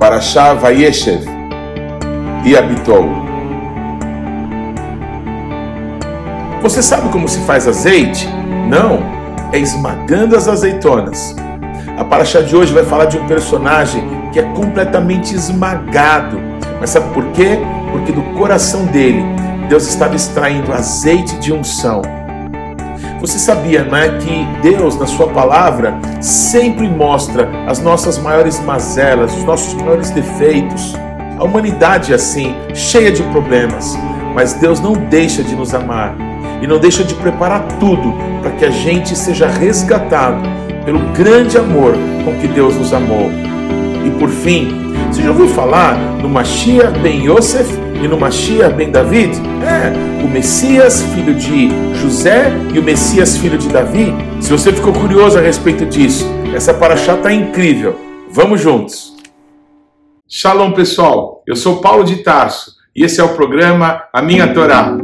Parashá Vayeshev e habitou. Você sabe como se faz azeite? Não, é esmagando as azeitonas. A Parashá de hoje vai falar de um personagem que é completamente esmagado. Mas sabe por quê? Porque do coração dele, Deus estava extraindo azeite de unção. Você sabia, não é, que Deus, na sua palavra, sempre mostra as nossas maiores mazelas, os nossos maiores defeitos. A humanidade é assim, cheia de problemas, mas Deus não deixa de nos amar e não deixa de preparar tudo para que a gente seja resgatado pelo grande amor com que Deus nos amou. E por fim, você já ouviu falar no Mashiach ben Yosef e no Mashiach ben David? É, o Messias, filho de José, e o Messias, filho de Davi. Se você ficou curioso a respeito disso, essa paraxá está incrível. Vamos juntos. Shalom, pessoal. Eu sou Paulo de Tarso e esse é o programa A Minha Torá.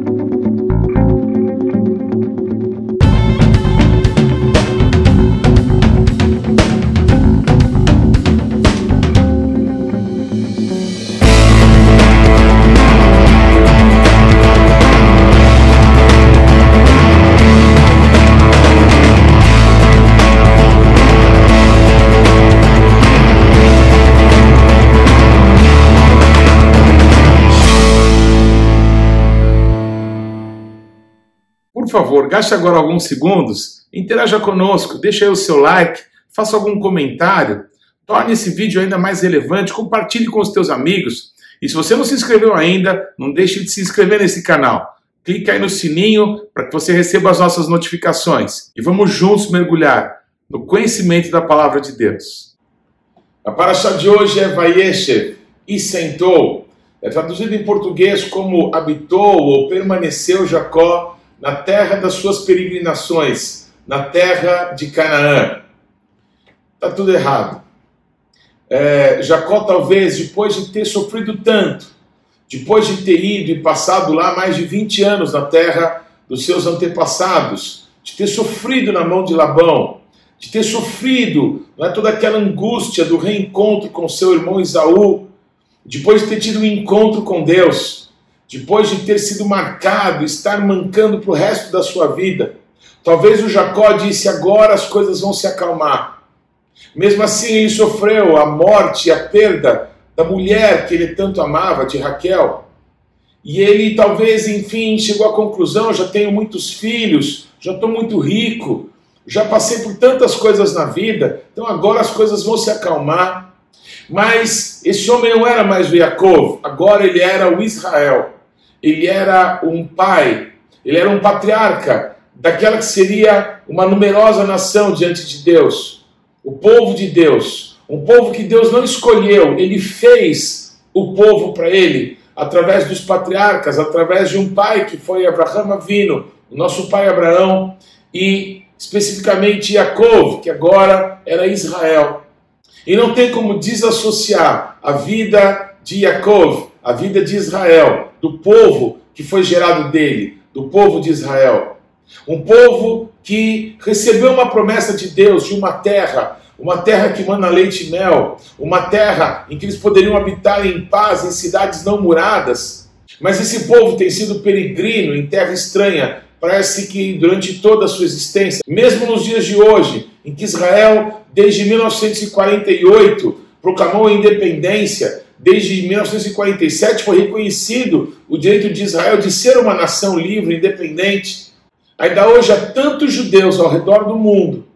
Por favor, gaste agora alguns segundos, interaja conosco, deixe aí o seu like, faça algum comentário, torne esse vídeo ainda mais relevante, compartilhe com os teus amigos. E se você não se inscreveu ainda, não deixe de se inscrever nesse canal. Clique aí no sininho para que você receba as nossas notificações. E vamos juntos mergulhar no conhecimento da palavra de Deus. A paraxá de hoje é Vayeshev, e sentou. É traduzido em português como habitou ou permaneceu Jacó na terra das suas peregrinações, na terra de Canaã. Está tudo errado. É, Jacó, talvez, depois de ter sofrido tanto, depois de ter ido e passado lá mais de 20 anos na terra dos seus antepassados, de ter sofrido na mão de Labão, de ter sofrido é, toda aquela angústia do reencontro com seu irmão Isaú, depois de ter tido um encontro com Deus, depois de ter sido marcado, estar mancando para o resto da sua vida. Talvez o Jacó disse: agora as coisas vão se acalmar. Mesmo assim, ele sofreu a morte a perda da mulher que ele tanto amava, de Raquel. E ele talvez, enfim, chegou à conclusão: já tenho muitos filhos, já estou muito rico, já passei por tantas coisas na vida, então agora as coisas vão se acalmar. Mas esse homem não era mais o Yaakov, agora ele era o Israel ele era um pai, ele era um patriarca daquela que seria uma numerosa nação diante de Deus, o povo de Deus, um povo que Deus não escolheu, ele fez o povo para ele através dos patriarcas, através de um pai que foi Abraão Avino, o nosso pai Abraão, e especificamente Yaakov, que agora era Israel. E não tem como desassociar a vida de Yaakov, a vida de Israel, do povo que foi gerado dele, do povo de Israel. Um povo que recebeu uma promessa de Deus de uma terra, uma terra que manda leite e mel, uma terra em que eles poderiam habitar em paz em cidades não muradas. Mas esse povo tem sido peregrino em terra estranha, parece que durante toda a sua existência, mesmo nos dias de hoje, em que Israel, desde 1948, proclamou a independência, desde 1947 foi reconhecido o direito de Israel de ser uma nação livre, independente. Ainda hoje há tantos judeus ao redor do mundo,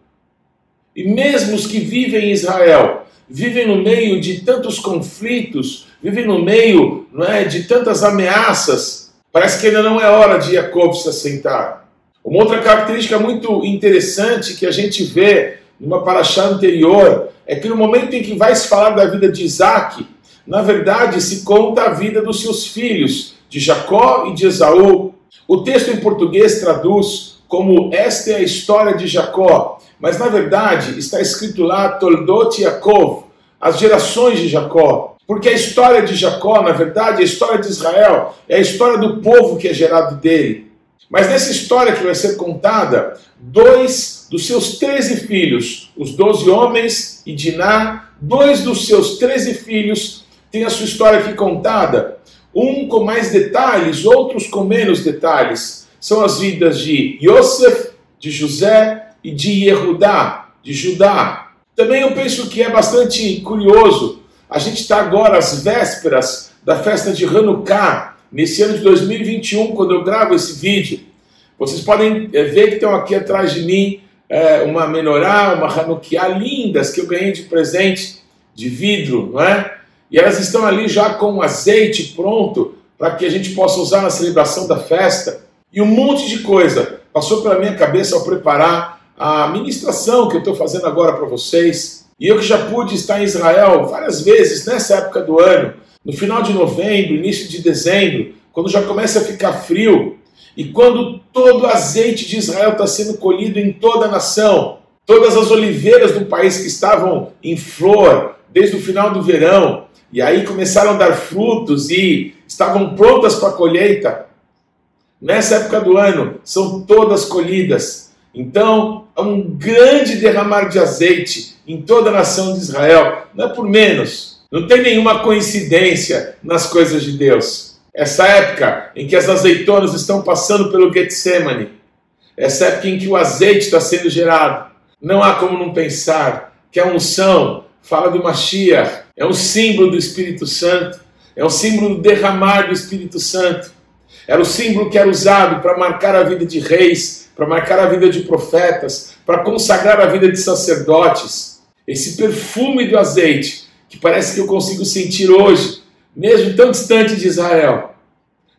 e mesmo os que vivem em Israel, vivem no meio de tantos conflitos, vivem no meio não é, de tantas ameaças, parece que ainda não é hora de Jacob se assentar. Uma outra característica muito interessante que a gente vê numa paraxá anterior é que no momento em que vai se falar da vida de Isaac, na verdade, se conta a vida dos seus filhos, de Jacó e de Esaú. O texto em português traduz como esta é a história de Jacó, mas na verdade está escrito lá Toldot Yaakov, as gerações de Jacó. Porque a história de Jacó, na verdade, a história de Israel é a história do povo que é gerado dele. Mas nessa história que vai ser contada, dois dos seus treze filhos, os doze homens e Diná, dois dos seus 13 filhos têm a sua história aqui contada. Um com mais detalhes, outros com menos detalhes. São as vidas de Yosef, de José e de Yehudá, de Judá. Também eu penso que é bastante curioso. A gente está agora às vésperas da festa de Hanukkah, nesse ano de 2021, quando eu gravo esse vídeo. Vocês podem eh, ver que estão aqui atrás de mim é, uma menorá, uma Hanukkah lindas que eu ganhei de presente de vidro, não é? E elas estão ali já com azeite pronto para que a gente possa usar na celebração da festa. E um monte de coisa passou pela minha cabeça ao preparar a ministração que eu estou fazendo agora para vocês. E eu que já pude estar em Israel várias vezes nessa época do ano, no final de novembro, início de dezembro, quando já começa a ficar frio, e quando todo o azeite de Israel está sendo colhido em toda a nação, todas as oliveiras do país que estavam em flor desde o final do verão, e aí começaram a dar frutos e estavam prontas para a colheita, nessa época do ano, são todas colhidas. Então, há um grande derramar de azeite em toda a nação de Israel, não é por menos. Não tem nenhuma coincidência nas coisas de Deus. Essa época em que as azeitonas estão passando pelo Getsemane, essa época em que o azeite está sendo gerado, não há como não pensar que a unção fala do Mashiach, é um símbolo do Espírito Santo, é um símbolo do derramar do Espírito Santo. Era o símbolo que era usado para marcar a vida de reis, para marcar a vida de profetas, para consagrar a vida de sacerdotes. Esse perfume do azeite, que parece que eu consigo sentir hoje, mesmo tão distante de Israel,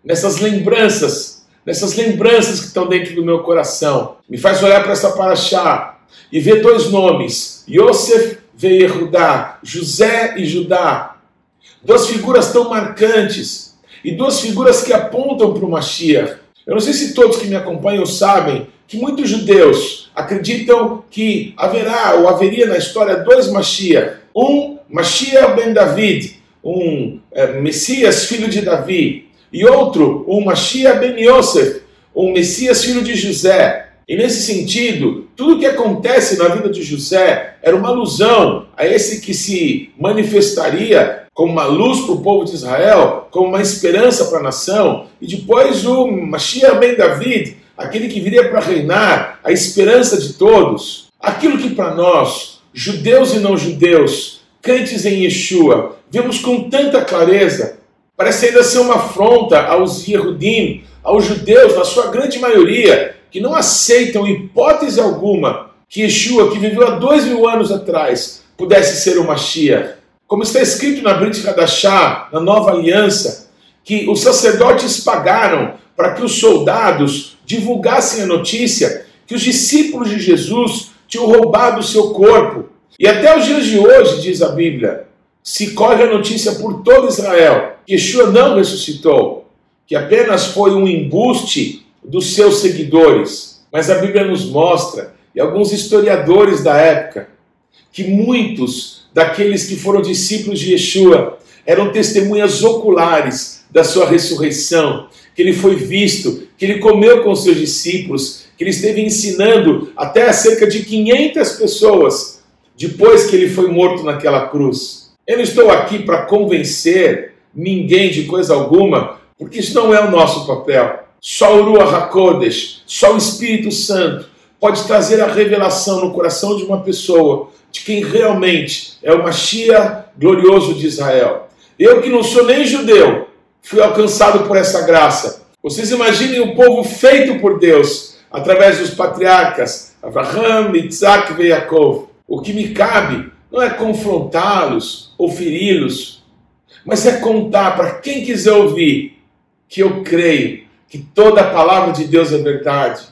nessas lembranças, nessas lembranças que estão dentro do meu coração, me faz olhar para essa paraxá e ver dois nomes, Yosef e Yehudá, José e Judá, duas figuras tão marcantes e duas figuras que apontam para o Mashiach. Eu não sei se todos que me acompanham sabem que muitos judeus acreditam que haverá ou haveria na história dois Mashiach. Um, Mashiach ben David, um é, Messias filho de Davi, e outro, um Mashiach ben Yosef, um Messias filho de José. E nesse sentido, tudo que acontece na vida de José era uma alusão a esse que se manifestaria como uma luz para o povo de Israel, como uma esperança para a nação, e depois o Mashiach ben David, aquele que viria para reinar, a esperança de todos. Aquilo que para nós, judeus e não judeus, crentes em Yeshua, vemos com tanta clareza, parece ainda ser uma afronta aos Yehudim, aos judeus, na sua grande maioria, que não aceitam hipótese alguma que Yeshua, que viveu há dois mil anos atrás, pudesse ser o Mashiach. Como está escrito na Brit Hadashah, na Nova Aliança, que os sacerdotes pagaram para que os soldados divulgassem a notícia que os discípulos de Jesus tinham roubado o seu corpo e até os dias de hoje, diz a Bíblia, se corre a notícia por todo Israel que Yeshua não ressuscitou, que apenas foi um embuste dos seus seguidores. Mas a Bíblia nos mostra, e alguns historiadores da época, que muitos daqueles que foram discípulos de Yeshua eram testemunhas oculares da sua ressurreição, que ele foi visto, que ele comeu com seus discípulos, que ele esteve ensinando até cerca de 500 pessoas depois que ele foi morto naquela cruz. Eu não estou aqui para convencer ninguém de coisa alguma, porque isso não é o nosso papel. Só o Ruach HaKodesh, só o Espírito Santo pode trazer a revelação no coração de uma pessoa de quem realmente é o Mashiach glorioso de Israel. Eu que não sou nem judeu, fui alcançado por essa graça. Vocês imaginem o povo feito por Deus através dos patriarcas Abraham, Isaac e Yaakov. O que me cabe não é confrontá-los ou feri-los, mas é contar para quem quiser ouvir que eu creio que toda a palavra de Deus é verdade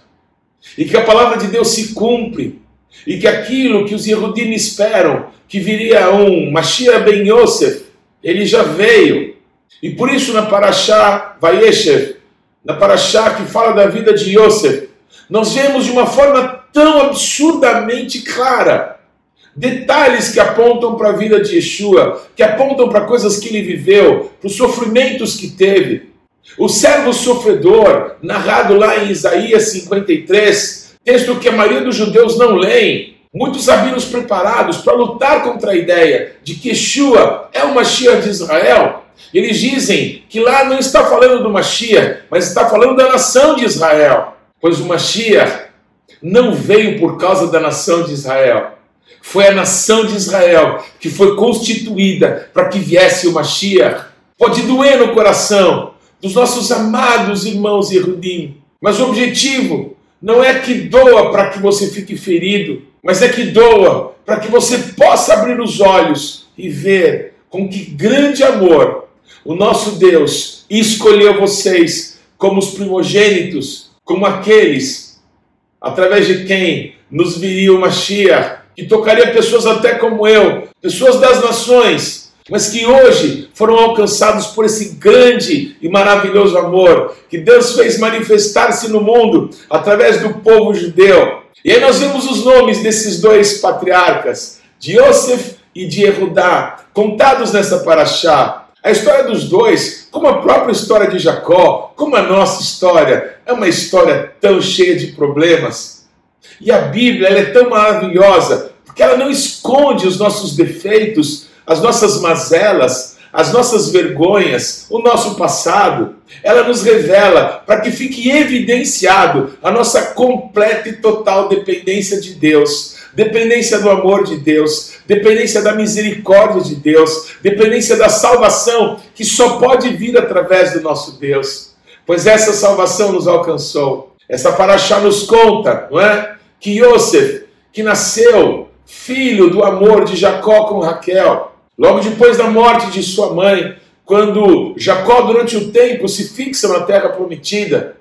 e que a palavra de Deus se cumpre e que aquilo que os Yehudim esperam, que viria um Mashiach ben Yosef, ele já veio. E por isso na Parashá Vayeshev, na Parashá que fala da vida de Yosef, nós vemos de uma forma tão absurdamente clara Detalhes que apontam para a vida de Yeshua, que apontam para coisas que ele viveu, para os sofrimentos que teve. O servo sofredor, narrado lá em Isaías 53, texto que a maioria dos judeus não leem, Muitos rabinos preparados para lutar contra a ideia de que Yeshua é o Mashiach de Israel, eles dizem que lá não está falando do Mashiach, mas está falando da nação de Israel, pois o Mashiach não veio por causa da nação de Israel. Foi a nação de Israel que foi constituída para que viesse o Mashiach. Pode doer no coração dos nossos amados irmãos Yehudim, mas o objetivo não é que doa para que você fique ferido, mas é que doa para que você possa abrir os olhos e ver com que grande amor o nosso Deus escolheu vocês como os primogênitos, como aqueles através de quem nos viria o Mashiach, que tocaria pessoas até como eu, pessoas das nações, mas que hoje foram alcançados por esse grande e maravilhoso amor que Deus fez manifestar-se no mundo através do povo judeu. E aí nós vemos os nomes desses dois patriarcas, de Yosef e de Erudá, contados nessa paraxá. A história dos dois, como a própria história de Jacó, como a nossa história, é uma história tão cheia de problemas. E a Bíblia é tão maravilhosa, porque ela não esconde os nossos defeitos, as nossas mazelas, as nossas vergonhas, o nosso passado, ela nos revela para que fique evidenciado a nossa completa e total dependência de Deus, dependência do amor de Deus, dependência da misericórdia de Deus, dependência da salvação que só pode vir através do nosso Deus, pois essa salvação nos alcançou. Essa paraxá nos conta, não é? Que Yosef, que nasceu filho do amor de Jacó com Raquel, Logo depois da morte de sua mãe, quando Jacó, durante o tempo, se fixa na terra prometida,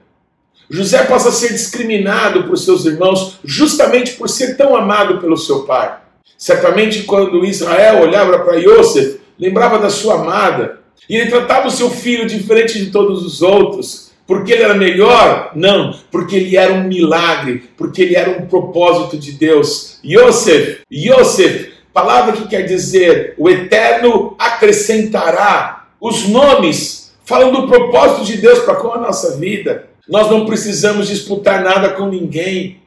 José passa a ser discriminado por seus irmãos justamente por ser tão amado pelo seu pai. Certamente, quando Israel olhava para Yosef, lembrava da sua amada, e ele tratava o seu filho diferente de todos os outros. Porque ele era melhor? Não, porque ele era um milagre, porque ele era um propósito de Deus. Yosef, Yosef palavra que quer dizer o eterno acrescentará. Os nomes falam do propósito de Deus para com a nossa vida. Nós não precisamos disputar nada com ninguém.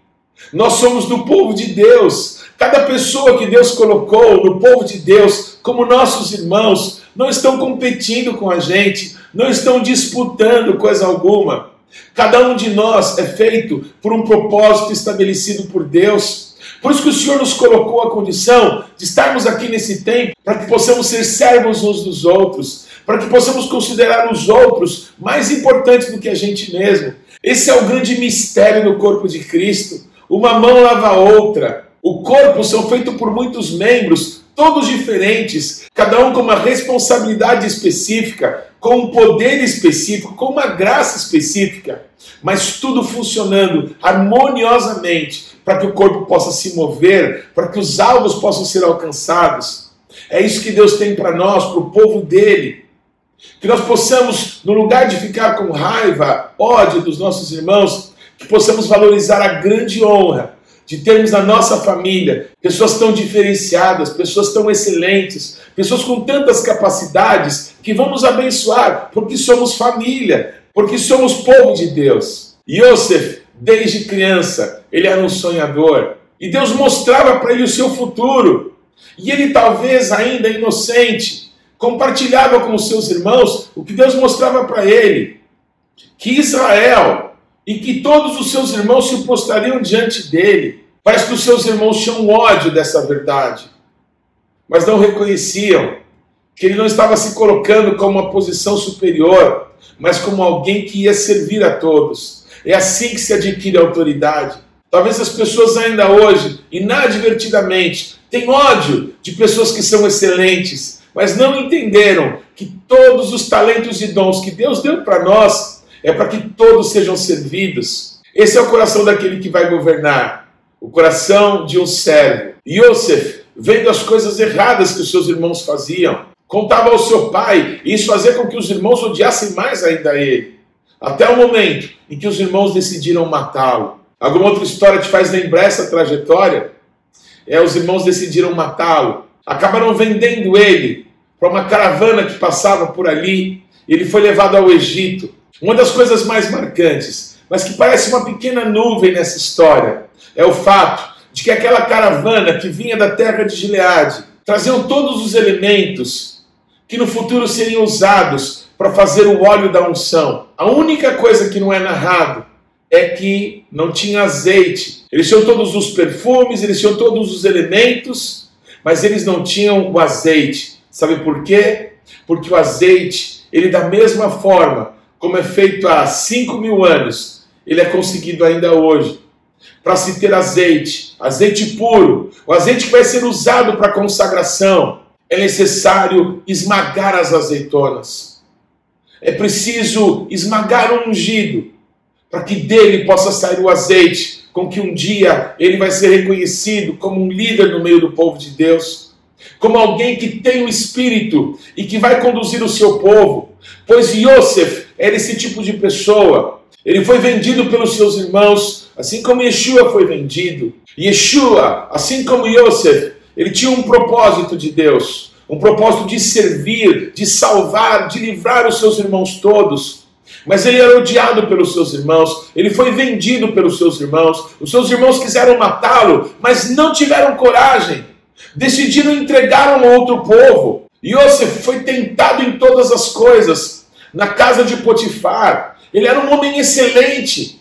Nós somos do povo de Deus. Cada pessoa que Deus colocou no povo de Deus, como nossos irmãos, não estão competindo com a gente, não estão disputando coisa alguma. Cada um de nós é feito por um propósito estabelecido por Deus. Por isso que o Senhor nos colocou a condição de estarmos aqui nesse tempo para que possamos ser servos uns dos outros, para que possamos considerar os outros mais importantes do que a gente mesmo. Esse é o grande mistério do corpo de Cristo. Uma mão lava a outra. O corpo são feito por muitos membros, todos diferentes, cada um com uma responsabilidade específica, com um poder específico, com uma graça específica, mas tudo funcionando harmoniosamente para que o corpo possa se mover, para que os alvos possam ser alcançados. É isso que Deus tem para nós, para o povo dele. Que nós possamos, no lugar de ficar com raiva, ódio dos nossos irmãos, que possamos valorizar a grande honra de termos na nossa família pessoas tão diferenciadas, pessoas tão excelentes, pessoas com tantas capacidades que vão nos abençoar, porque somos família, porque somos povo de Deus. Yosef desde criança, ele era um sonhador. E Deus mostrava para ele o seu futuro. E ele, talvez ainda inocente, compartilhava com os seus irmãos o que Deus mostrava para ele: que Israel e que todos os seus irmãos se postariam diante dele. Parece que os seus irmãos tinham ódio dessa verdade, mas não reconheciam que ele não estava se colocando como uma posição superior, mas como alguém que ia servir a todos é assim que se adquire autoridade. Talvez as pessoas ainda hoje, inadvertidamente, têm ódio de pessoas que são excelentes, mas não entenderam que todos os talentos e dons que Deus deu para nós é para que todos sejam servidos. Esse é o coração daquele que vai governar, o coração de um servo. Yosef, vendo as coisas erradas que os seus irmãos faziam, contava ao seu pai, e isso fazia com que os irmãos odiassem mais ainda ele. Até o momento em que os irmãos decidiram matá-lo. Alguma outra história te faz lembrar essa trajetória? É, os irmãos decidiram matá-lo. Acabaram vendendo ele para uma caravana que passava por ali. Ele foi levado ao Egito. Uma das coisas mais marcantes, mas que parece uma pequena nuvem nessa história, é o fato de que aquela caravana que vinha da terra de Gileade traziam todos os elementos que no futuro seriam usados para fazer o óleo da unção. A única coisa que não é narrado é que não tinha azeite. Eles tinham todos os perfumes, eles tinham todos os elementos, mas eles não tinham o azeite. Sabe por quê? Porque o azeite, ele da mesma forma como é feito há 5 mil anos, ele é conseguido ainda hoje. Para se ter azeite, azeite puro, o azeite que vai ser usado para consagração, é necessário esmagar as azeitonas. É preciso esmagar o ungido, para que dele possa sair o azeite, com que um dia ele vai ser reconhecido como um líder no meio do povo de Deus, como alguém que tem o espírito e que vai conduzir o seu povo. Pois Yosef era esse tipo de pessoa. Ele foi vendido pelos seus irmãos, assim como Yeshua foi vendido. Yeshua, assim como Yosef, ele tinha um propósito de Deus, um propósito de servir, de salvar, de livrar os seus irmãos todos. Mas ele era odiado pelos seus irmãos, ele foi vendido pelos seus irmãos. Os seus irmãos quiseram matá-lo, mas não tiveram coragem. Decidiram entregar a outro povo. Yosef foi tentado em todas as coisas, na casa de Potifar. Ele era um homem excelente,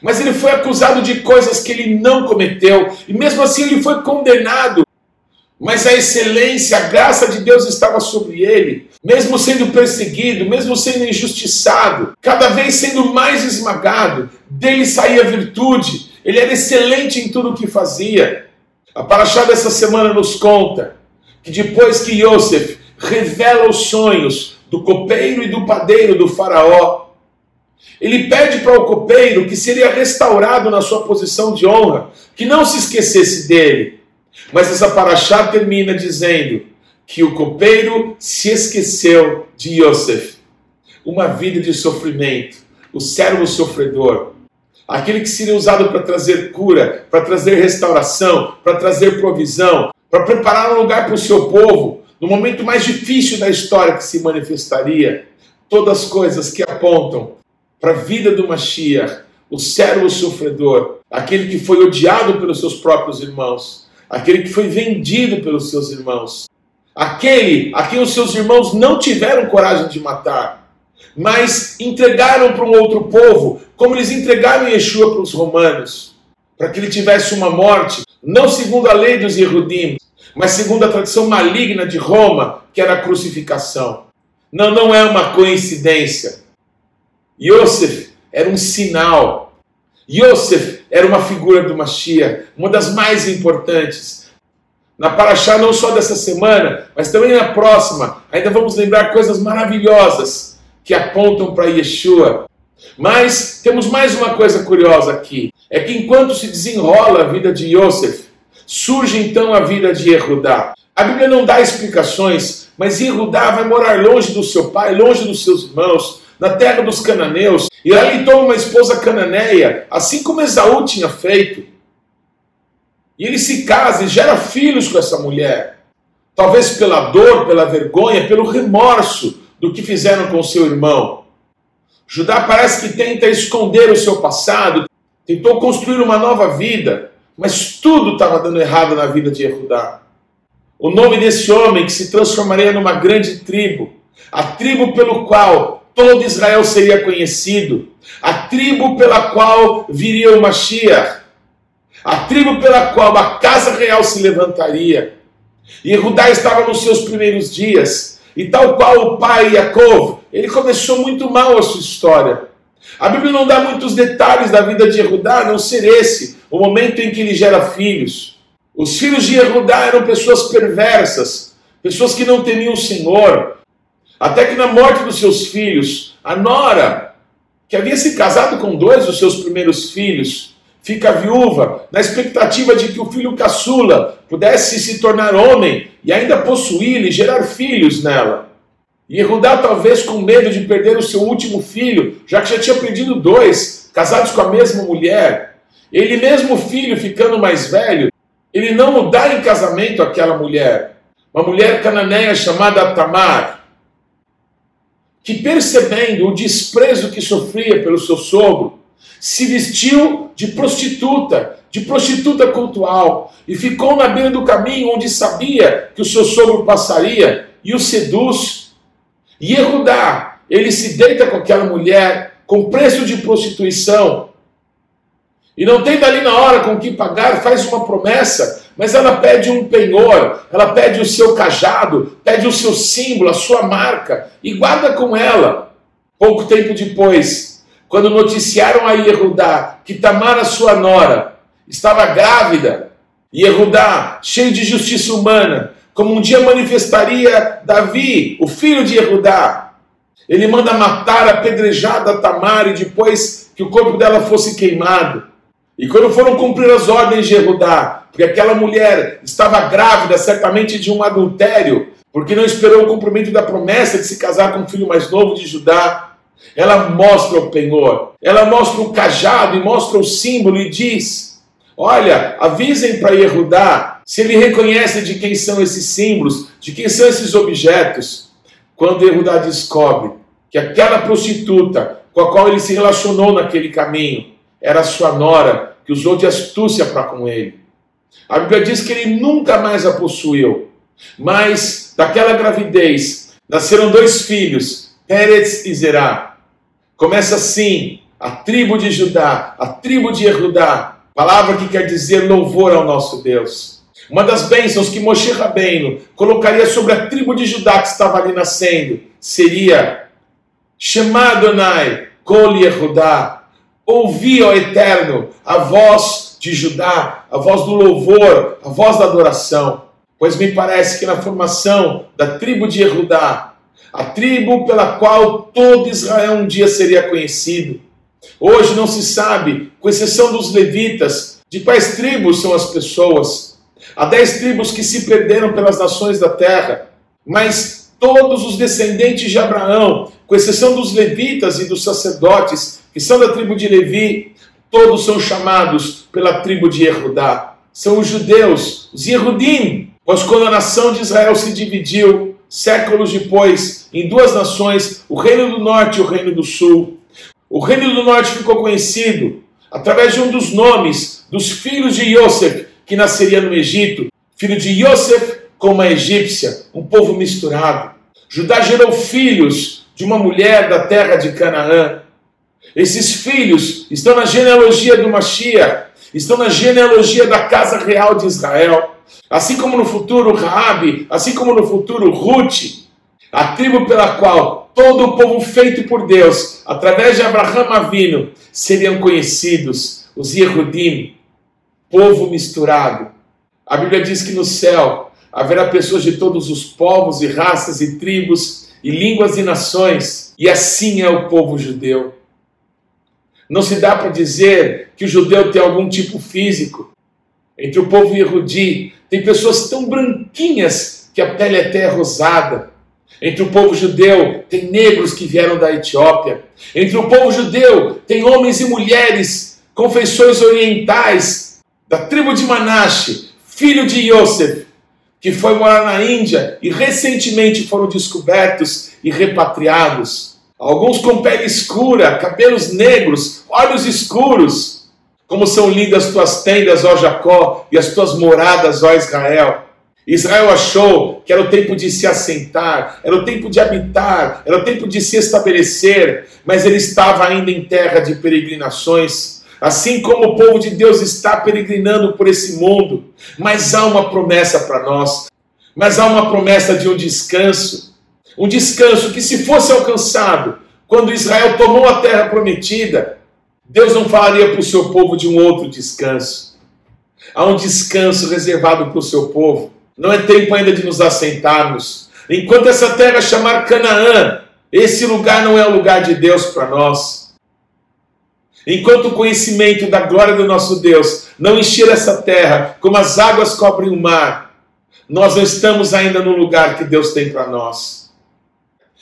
mas ele foi acusado de coisas que ele não cometeu, e mesmo assim ele foi condenado. Mas a excelência, a graça de Deus estava sobre ele, mesmo sendo perseguido, mesmo sendo injustiçado, cada vez sendo mais esmagado, dele saía virtude, ele era excelente em tudo o que fazia. A Paraxá dessa semana nos conta que depois que Yosef revela os sonhos do copeiro e do padeiro do faraó, ele pede para o copeiro que seria restaurado na sua posição de honra, que não se esquecesse dele. Mas essa paraxá termina dizendo que o copeiro se esqueceu de Yosef. Uma vida de sofrimento, o servo sofredor, aquele que seria usado para trazer cura, para trazer restauração, para trazer provisão, para preparar um lugar para o seu povo, no momento mais difícil da história que se manifestaria. Todas as coisas que apontam para a vida do Mashiach, o servo sofredor, aquele que foi odiado pelos seus próprios irmãos, aquele que foi vendido pelos seus irmãos, aquele a quem os seus irmãos não tiveram coragem de matar, mas entregaram para um outro povo, como eles entregaram Yeshua para os romanos, para que ele tivesse uma morte, não segundo a lei dos Yehudim, mas segundo a tradição maligna de Roma, que era a crucificação. Não, não é uma coincidência. Yosef era um sinal. Yosef era uma figura do Mashiach, uma das mais importantes. Na Paraxá, não só dessa semana, mas também na próxima, ainda vamos lembrar coisas maravilhosas que apontam para Yeshua. Mas temos mais uma coisa curiosa aqui: é que enquanto se desenrola a vida de Yosef, surge então a vida de Yehudá. A Bíblia não dá explicações, mas Yehudá vai morar longe do seu pai, longe dos seus irmãos, na terra dos cananeus, e ali toma uma esposa cananeia, assim como Esaú tinha feito. E ele se casa e gera filhos com essa mulher. Talvez pela dor, pela vergonha, pelo remorso do que fizeram com seu irmão. Judá parece que tenta esconder o seu passado, tentou construir uma nova vida, mas tudo estava dando errado na vida de Judá. O nome desse homem que se transformaria numa grande tribo, a tribo pelo qual todo Israel seria conhecido, a tribo pela qual viria o Mashiach, a tribo pela qual a casa real se levantaria. Judá estava nos seus primeiros dias, e tal qual o pai Yaakov, ele começou muito mal a sua história. A Bíblia não dá muitos detalhes da vida de Judá, a não ser esse, o momento em que ele gera filhos. Os filhos de Judá eram pessoas perversas, pessoas que não temiam o Senhor, até que na morte dos seus filhos, a nora, que havia se casado com dois dos seus primeiros filhos, fica viúva, na expectativa de que o filho caçula pudesse se tornar homem e ainda possuí-lo e gerar filhos nela. E Judá, talvez com medo de perder o seu último filho, já que já tinha perdido dois, casados com a mesma mulher, ele mesmo filho ficando mais velho, ele não o dá em casamento àquela mulher, uma mulher cananeia chamada Tamar que percebendo o desprezo que sofria pelo seu sogro, se vestiu de prostituta, de prostituta cultual, e ficou na beira do caminho onde sabia que o seu sogro passaria e o seduz. E Erudá, ele se deita com aquela mulher com preço de prostituição. E não tem dali na hora com que pagar, faz uma promessa, mas ela pede um penhor, ela pede o seu cajado, pede o seu símbolo, a sua marca, e guarda com ela. Pouco tempo depois, quando noticiaram a Yehudá que Tamara, sua nora, estava grávida, Yehudá, cheio de justiça humana, como um dia manifestaria Davi, o filho de Yehudá, ele manda matar apedrejada Tamar e depois que o corpo dela fosse queimado. E quando foram cumprir as ordens de Judá, porque aquela mulher estava grávida certamente de um adultério, porque não esperou o cumprimento da promessa de se casar com o filho mais novo de Judá, ela mostra o penhor, ela mostra o cajado e mostra o símbolo e diz: Olha, avisem para Yehudá se ele reconhece de quem são esses símbolos, de quem são esses objetos. Quando Yehudá descobre que aquela prostituta com a qual ele se relacionou naquele caminho era sua nora, que usou de astúcia para com ele. A Bíblia diz que ele nunca mais a possuiu, mas daquela gravidez nasceram dois filhos, Pérez e Zerá. Começa assim, a tribo de Judá, a tribo de Erudá, palavra que quer dizer louvor ao nosso Deus. Uma das bênçãos que Moshe Rabbeinu colocaria sobre a tribo de Judá que estava ali nascendo seria Shema Adonai, Kol Yehudá. Ouvi, ó Eterno, a voz de Judá, a voz do louvor, a voz da adoração. Pois me parece que na formação da tribo de Yehudá, a tribo pela qual todo Israel um dia seria conhecido, hoje não se sabe, com exceção dos levitas, de quais tribos são as pessoas. Há dez tribos que se perderam pelas nações da terra, mas todos os descendentes de Abraão com exceção dos levitas e dos sacerdotes, que são da tribo de Levi, todos são chamados pela tribo de Erudá. São os judeus, os Yehudim, pois quando a nação de Israel se dividiu, séculos depois, em duas nações, o reino do norte e o reino do sul. O reino do norte ficou conhecido através de um dos nomes dos filhos de Yosef, que nasceria no Egito, filho de Yosef com uma egípcia, um povo misturado. Judá gerou filhos de uma mulher da terra de Canaã. Esses filhos estão na genealogia do Mashiach, estão na genealogia da casa real de Israel. Assim como no futuro Raabe, assim como no futuro Ruth, a tribo pela qual todo o povo feito por Deus, através de Abraão Avino, seriam conhecidos, os Yehudim, povo misturado. A Bíblia diz que no céu haverá pessoas de todos os povos e raças e tribos e línguas e nações, e assim é o povo judeu. Não se dá para dizer que o judeu tem algum tipo físico. Entre o povo Yehudi, tem pessoas tão branquinhas que a pele é até rosada. Entre o povo judeu, tem negros que vieram da Etiópia. Entre o povo judeu, tem homens e mulheres com feições orientais, da tribo de Manache, filho de Yosef, que foi morar na Índia e recentemente foram descobertos e repatriados. Alguns com pele escura, cabelos negros, olhos escuros. Como são lindas tuas tendas, ó Jacó, e as tuas moradas, ó Israel. Israel achou que era o tempo de se assentar, era o tempo de habitar, era o tempo de se estabelecer, mas ele estava ainda em terra de peregrinações assim como o povo de Deus está peregrinando por esse mundo, mas há uma promessa para nós, mas há uma promessa de um descanso, um descanso que, se fosse alcançado quando Israel tomou a terra prometida, Deus não falaria para o seu povo de um outro descanso. Há um descanso reservado para o seu povo. Não é tempo ainda de nos assentarmos. Enquanto essa terra chamar Canaã, esse lugar não é o lugar de Deus para nós. Enquanto o conhecimento da glória do nosso Deus não encher essa terra como as águas cobrem o mar, nós não estamos ainda no lugar que Deus tem para nós.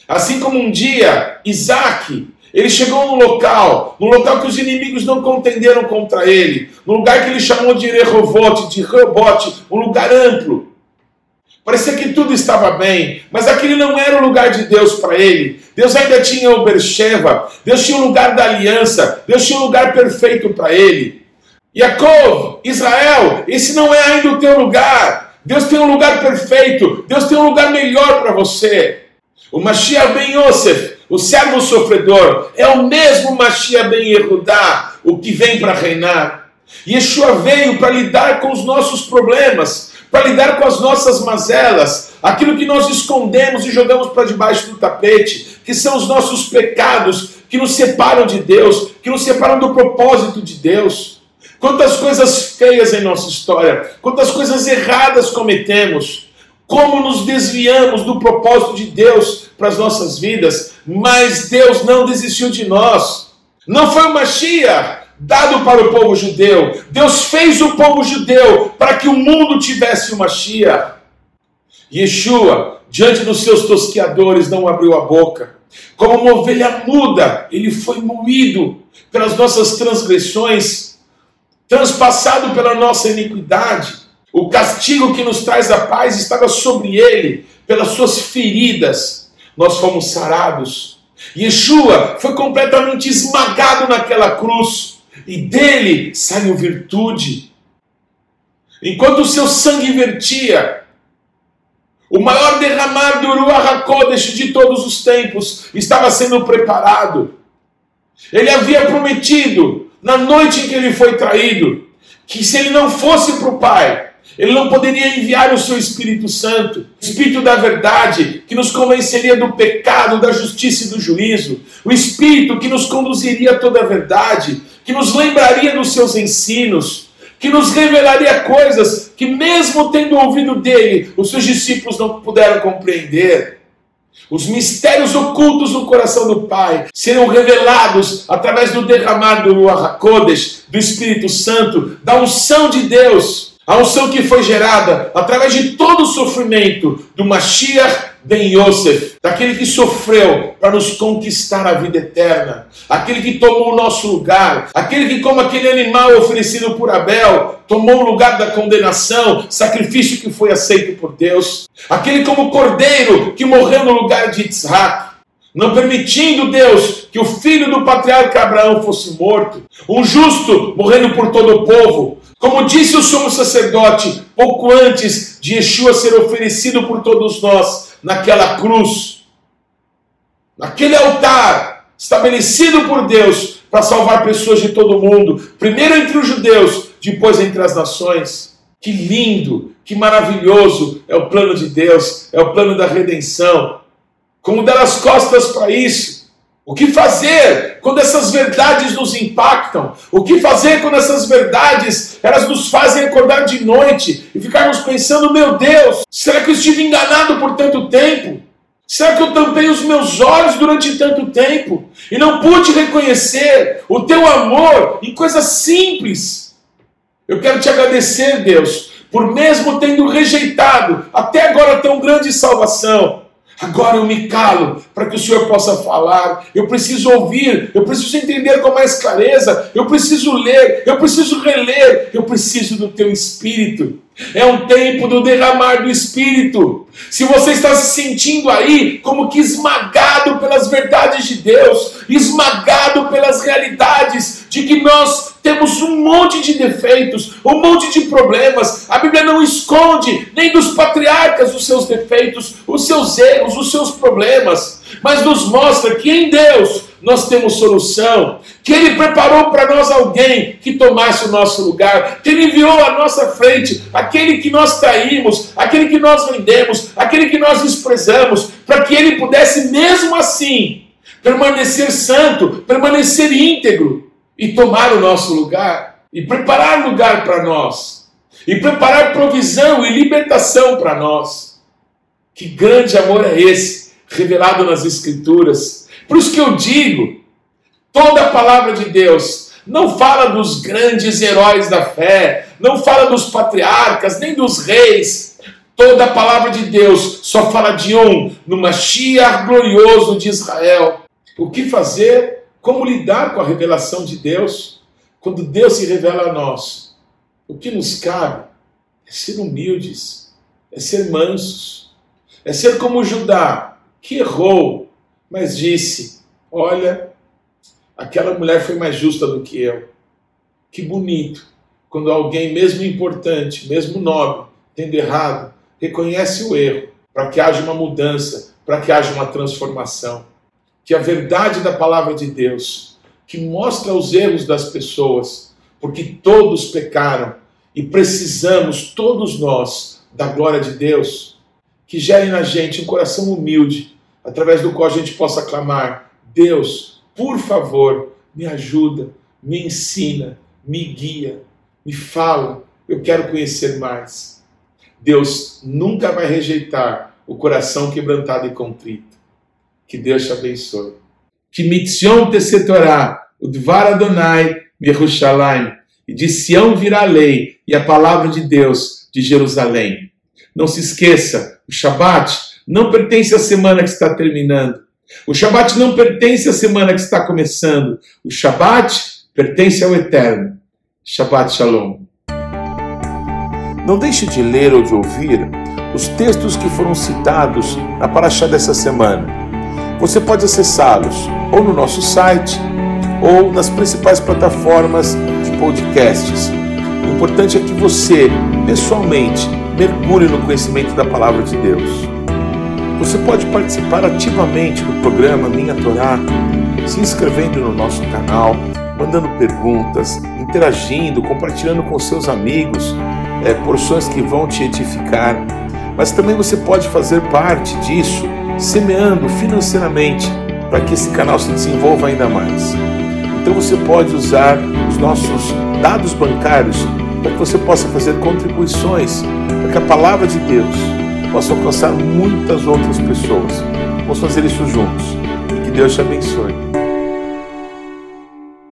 Assim como um dia Isaac, ele chegou no local, no local que os inimigos não contenderam contra ele, no lugar que ele chamou de Rehovote, de Rehobote, um lugar amplo, Parecia que tudo estava bem, mas aquele não era o lugar de Deus para ele. Deus ainda tinha o Bersheva, Deus tinha o lugar da aliança, Deus tinha o lugar perfeito para ele. Yaakov, Israel, esse não é ainda o teu lugar. Deus tem um lugar perfeito, Deus tem um lugar melhor para você. O Mashiach ben Yosef, o servo sofredor, é o mesmo Mashiach ben Yehudá, o que vem para reinar. Yeshua veio para lidar com os nossos problemas, para lidar com as nossas mazelas, aquilo que nós escondemos e jogamos para debaixo do tapete, que são os nossos pecados que nos separam de Deus, que nos separam do propósito de Deus. Quantas coisas feias em nossa história, quantas coisas erradas cometemos, como nos desviamos do propósito de Deus para as nossas vidas, mas Deus não desistiu de nós. Não foi uma chia dado para o povo judeu. Deus fez o povo judeu para que o mundo tivesse uma chia. Yeshua, diante dos seus tosqueadores, não abriu a boca. Como uma ovelha muda, ele foi moído pelas nossas transgressões, transpassado pela nossa iniquidade. O castigo que nos traz a paz estava sobre ele, pelas suas feridas, nós fomos sarados. Yeshua foi completamente esmagado naquela cruz e dele saiu virtude. Enquanto o seu sangue vertia, o maior derramar do Ruach HaKodesh de todos os tempos estava sendo preparado. Ele havia prometido, na noite em que ele foi traído, que se ele não fosse para o Pai, ele não poderia enviar o seu Espírito Santo, Espírito da verdade, que nos convenceria do pecado, da justiça e do juízo, o Espírito que nos conduziria a toda a verdade, que nos lembraria dos seus ensinos, que nos revelaria coisas que, mesmo tendo ouvido dele, os seus discípulos não puderam compreender. Os mistérios ocultos no coração do Pai serão revelados através do derramar do Ruach do Espírito Santo, da unção de Deus, a unção que foi gerada através de todo o sofrimento do Mashiach ben Yosef, daquele que sofreu para nos conquistar a vida eterna, aquele que tomou o nosso lugar, aquele que, como aquele animal oferecido por Abel, tomou o lugar da condenação, sacrifício que foi aceito por Deus, aquele como cordeiro que morreu no lugar de Isaac, não permitindo Deus que o filho do patriarca Abraão fosse morto, um justo morrendo por todo o povo, como disse o sumo sacerdote pouco antes de Yeshua ser oferecido por todos nós, naquela cruz, naquele altar estabelecido por Deus para salvar pessoas de todo o mundo, primeiro entre os judeus, depois entre as nações. Que lindo, que maravilhoso é o plano de Deus, é o plano da redenção. Como dar as costas para isso? O que fazer quando essas verdades nos impactam? O que fazer quando essas verdades elas nos fazem acordar de noite e ficarmos pensando: meu Deus, será que eu estive enganado por tanto tempo? Será que eu tampei os meus olhos durante tanto tempo e não pude reconhecer o teu amor em coisas simples? Eu quero te agradecer, Deus, por mesmo tendo rejeitado até agora tão grande salvação Agora eu me calo para que o Senhor possa falar. Eu preciso ouvir, eu preciso entender com mais clareza, eu preciso ler, eu preciso reler, eu preciso do teu espírito. É um tempo do derramar do espírito. Se você está se sentindo aí como que esmagado pelas verdades de Deus, esmagado pelas realidades de que nós temos um monte de defeitos, um monte de problemas. A Bíblia não esconde nem dos patriarcas os seus defeitos, os seus erros, os seus problemas, mas nos mostra que em Deus nós temos solução, que Ele preparou para nós alguém que tomasse o nosso lugar, que Ele enviou à nossa frente aquele que nós traímos, aquele que nós vendemos, aquele que nós desprezamos, para que Ele pudesse, mesmo assim, permanecer santo, permanecer íntegro e tomar o nosso lugar e preparar lugar para nós e preparar provisão e libertação para nós. Que grande amor é esse revelado nas Escrituras? Por isso que eu digo, toda a palavra de Deus não fala dos grandes heróis da fé, não fala dos patriarcas, nem dos reis. Toda a palavra de Deus só fala de um, no Mashiach glorioso de Israel. O que fazer como lidar com a revelação de Deus quando Deus se revela a nós? O que nos cabe é ser humildes, é ser mansos, é ser como Judá, que errou, mas disse: Olha, aquela mulher foi mais justa do que eu. Que bonito quando alguém, mesmo importante, mesmo nobre, tendo errado, reconhece o erro, para que haja uma mudança, para que haja uma transformação. Que a verdade da palavra de Deus, que mostra os erros das pessoas, porque todos pecaram e precisamos, todos nós, da glória de Deus, que gere na gente um coração humilde, através do qual a gente possa clamar: Deus, por favor, me ajuda, me ensina, me guia, me fala, eu quero conhecer mais. Deus nunca vai rejeitar o coração quebrantado e contrito. Que Deus te abençoe. Que mitzion tesetorá, o dvar Adonai, Yerushalayim, e de Sião virá a lei e a palavra de Deus de Jerusalém. Não se esqueça, o Shabat não pertence à semana que está terminando. O Shabat não pertence à semana que está começando. O Shabat pertence ao Eterno. Shabbat Shalom. Não deixe de ler ou de ouvir os textos que foram citados na Paraxá dessa semana. Você pode acessá-los ou no nosso site ou nas principais plataformas de podcasts. O importante é que você, pessoalmente, mergulhe no conhecimento da palavra de Deus. Você pode participar ativamente do programa Minha Torá, se inscrevendo no nosso canal, mandando perguntas, interagindo, compartilhando com seus amigos é, porções que vão te edificar. Mas também você pode fazer parte disso, semeando financeiramente para que esse canal se desenvolva ainda mais. Então você pode usar os nossos dados bancários para que você possa fazer contribuições para que a palavra de Deus possa alcançar muitas outras pessoas. Vamos fazer isso juntos. E que Deus te abençoe.